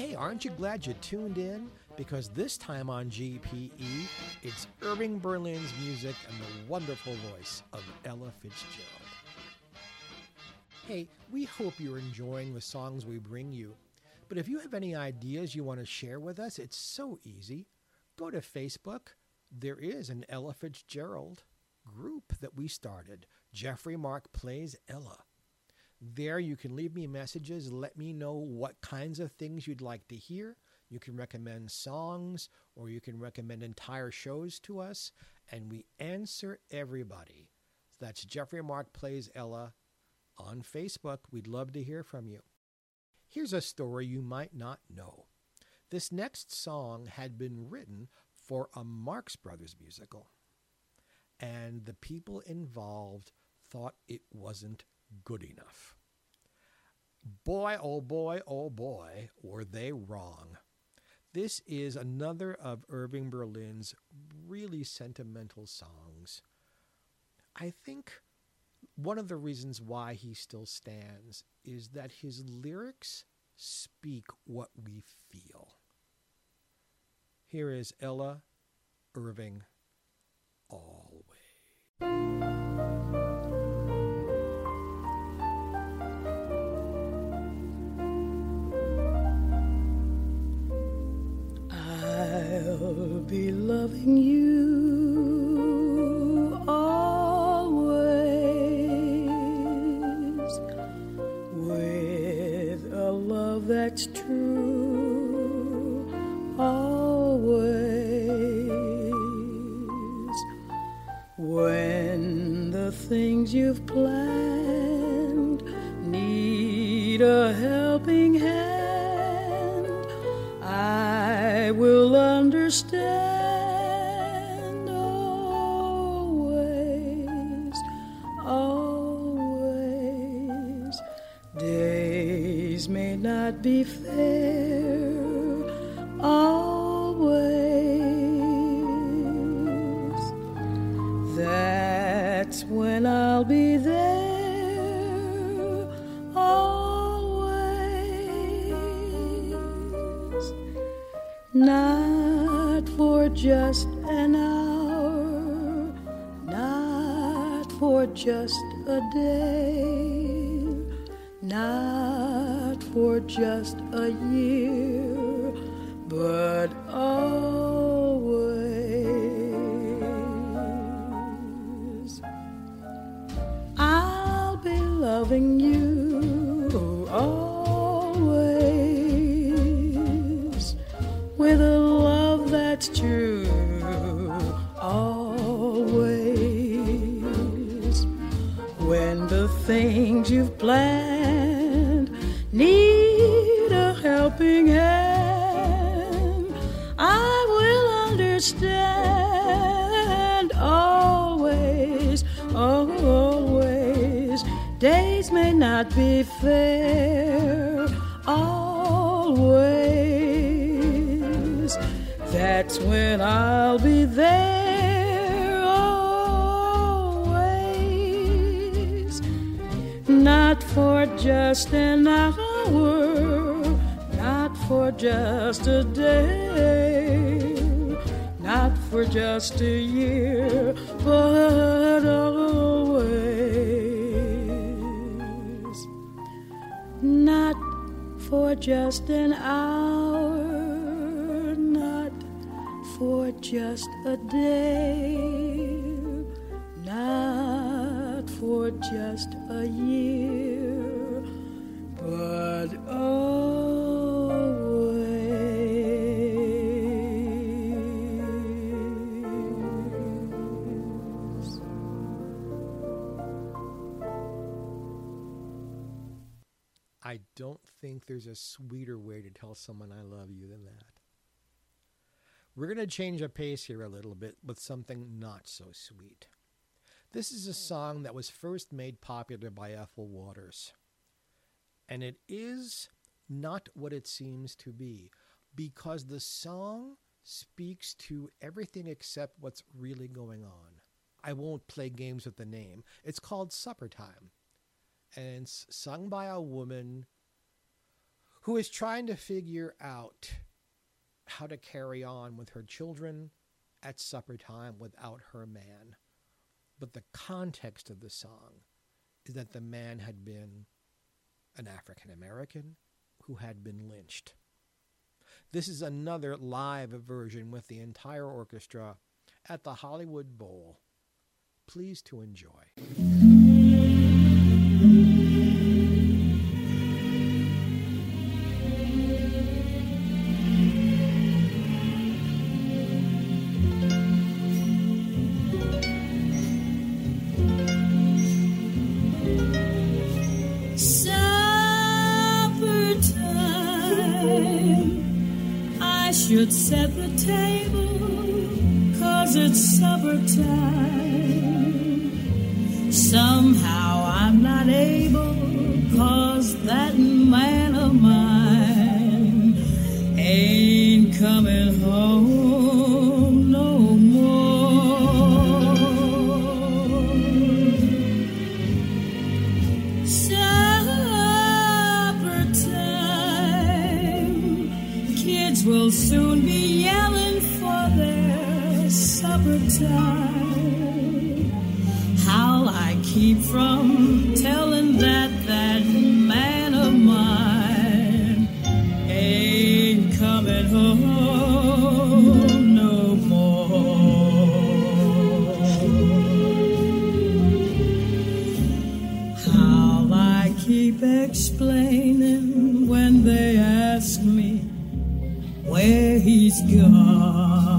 Hey, aren't you glad you tuned in? Because this time on GPE, it's Irving Berlin's music and the wonderful voice of Ella Fitzgerald. Hey, we hope you're enjoying the songs we bring you. But if you have any ideas you want to share with us, it's so easy. Go to Facebook. There is an Ella Fitzgerald group that we started. Jeffrey Mark Plays Ella. There you can leave me messages, let me know what kinds of things you'd like to hear. You can recommend songs or you can recommend entire shows to us, and we answer everybody. That's Jeffrey Mark Plays Ella on Facebook. We'd love to hear from you. Here's a story you might not know. This next song had been written for a Marx Brothers musical, and the people involved thought it wasn't good enough. Boy, oh boy, oh boy, were they wrong. This is another of Irving Berlin's really sentimental songs. I think one of the reasons why he still stands is that his lyrics speak what we feel. Here is Ella Irving Always. Be loving you always with a love that's true always. When the things you've planned need a helping hand I will understand always, always. Days may not be fair, not for just an hour, not for just a day, not for just a year, but with a love that's true always. When the things you've planned need a helping hand i will understand always always. Days may not be fair that's when I'll be there always not for just an hour not for just a day not for just a year, but always. Not for just an hour, for just a day, not for just a year, but always. I don't think there's a sweeter way to tell someone I love you than that. We're going to change our pace here a little bit with something not so sweet. This is a song that was first made popular by Ethel Waters. And it is not what it seems to be because the song speaks to everything except what's really going on. I won't play games with the name. It's called Supper Time and it's sung by a woman who is trying to figure out how to carry on with her children at supper time without her man. But the context of the song is that the man had been an African American who had been lynched. This is another live version with the entire orchestra at the Hollywood Bowl. Please to enjoy. Set the table, cause it's supper time. Somehow I'm not able, cause that man of mine ain't coming How'll I keep from telling that that man of mine ain't coming home no more? How I keep explaining when they ask me where he's gone.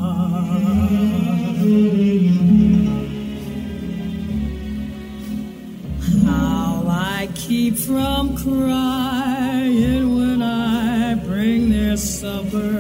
Their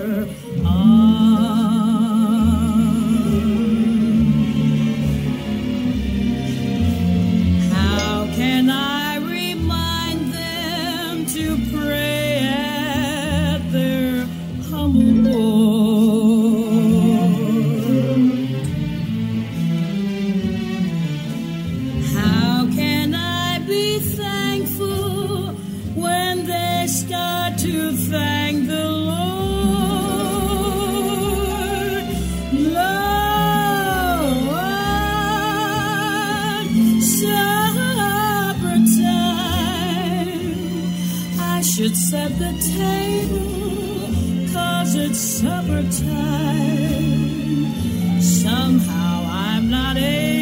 I should set the table, cause it's supper time. Somehow I'm not able,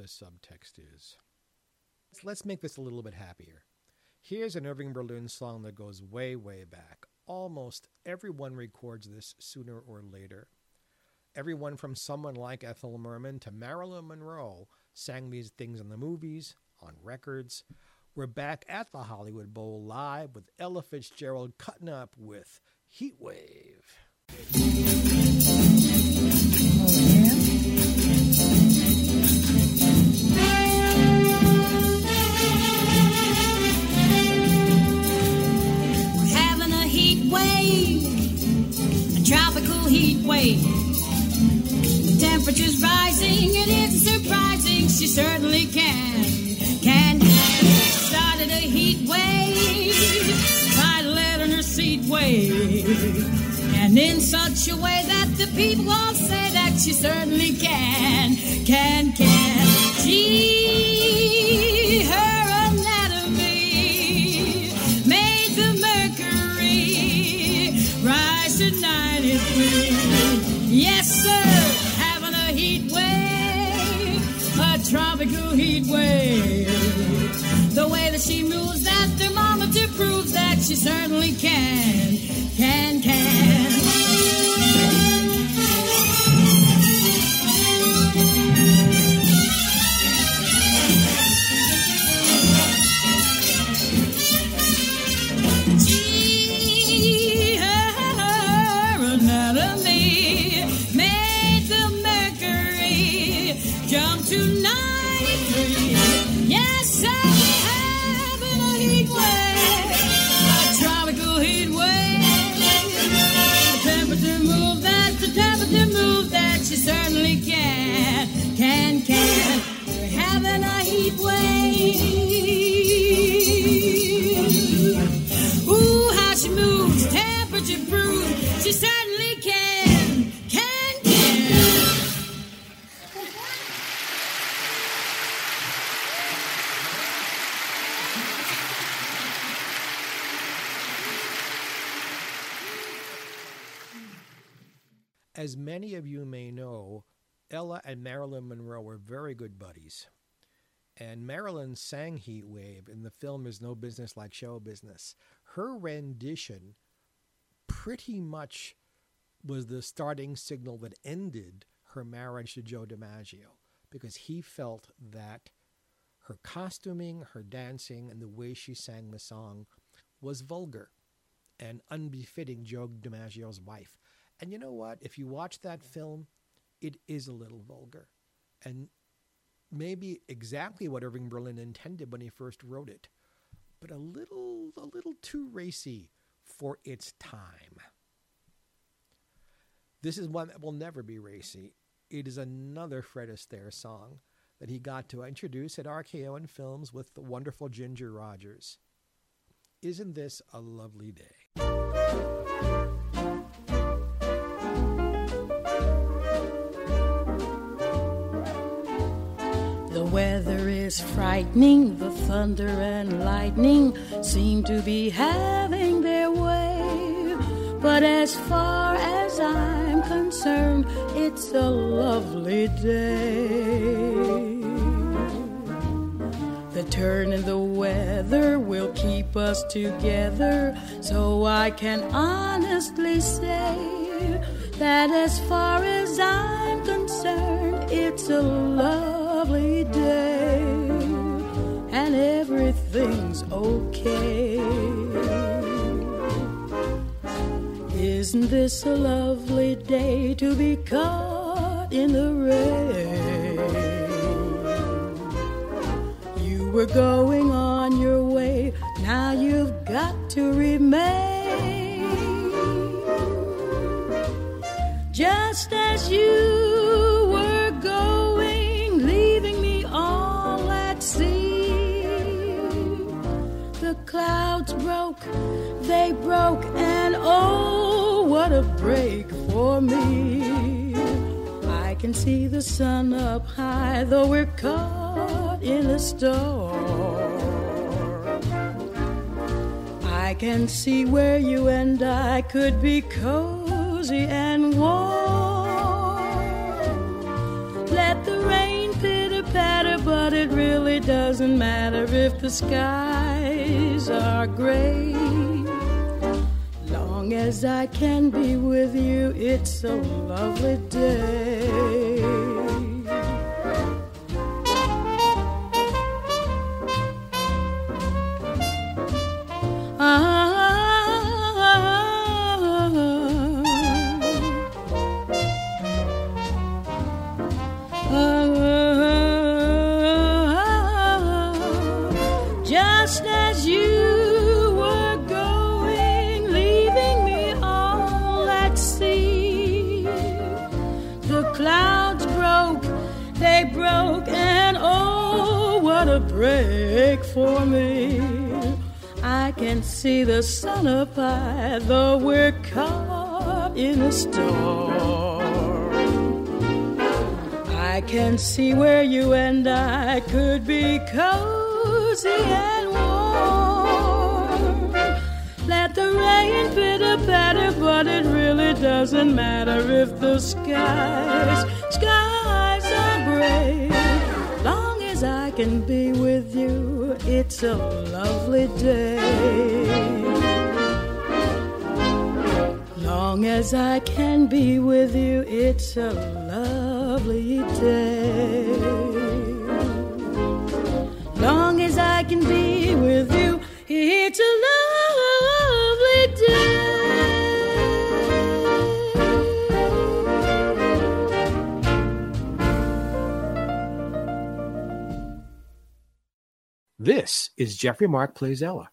the subtext is. Let's make this a little bit happier. Here's an Irving Berlin song that goes way, way back, almost everyone records this sooner or later. Everyone from someone like Ethel Merman to Marilyn Monroe sang these things in the movies, on records. We're back at the Hollywood Bowl live with Ella Fitzgerald cutting up with Heat heat wave. The temperature's rising, and it isn't surprising, she certainly can. Can, started a heat wave, by letting her seat wave. And in such a way that the people all say that she certainly can, to 93. Yes, sir, having a heat wave, a tropical heat wave. The way that she moves, that thermometer proves that she certainly can, can, can. As many of you may know, Ella and Marilyn Monroe were very good buddies. And Marilyn sang Heat Wave in the film Is No Business Like Show Business. Her rendition pretty much was the starting signal that ended her marriage to Joe DiMaggio because he felt that her costuming, her dancing, and the way she sang the song was vulgar and unbefitting Joe DiMaggio's wife. And you know what? If you watch that film, it is a little vulgar. And maybe exactly what Irving Berlin intended when he first wrote it, but a little a little too racy for its time. This is one that will never be racy. It is another Fred Astaire song that he got to introduce at RKO and Films with the wonderful Ginger Rogers. Isn't this a lovely day? Is frightening, the thunder and lightning seem to be having their way. But as far as I'm concerned, it's a lovely day. The turn in the weather will keep us together, so I can honestly say that as far as I'm concerned, it's a lovely day, everything's okay. Isn't this a lovely day to be caught in the rain? You were going on your way, now you've got to remain. Just as you they broke, and oh, what a break for me. I can see the sun up high, though we're caught in a storm. I can see where you and I could be cozy and warm. Let the rain pitter patter, but it really doesn't matter if the skies are gray. Long as I can be with you, it's a lovely day. I can see the sun up high, though we're caught in a storm. I can see where you and I could be cozy and warm. Let the rain pitter patter, but it really doesn't matter if the skies, skies are gray. Can be with you, it's a lovely day. Long as I can be with you, it's a lovely day. Long as I can be with you, it's a lovely This is Jeffrey Mark Plays Ella.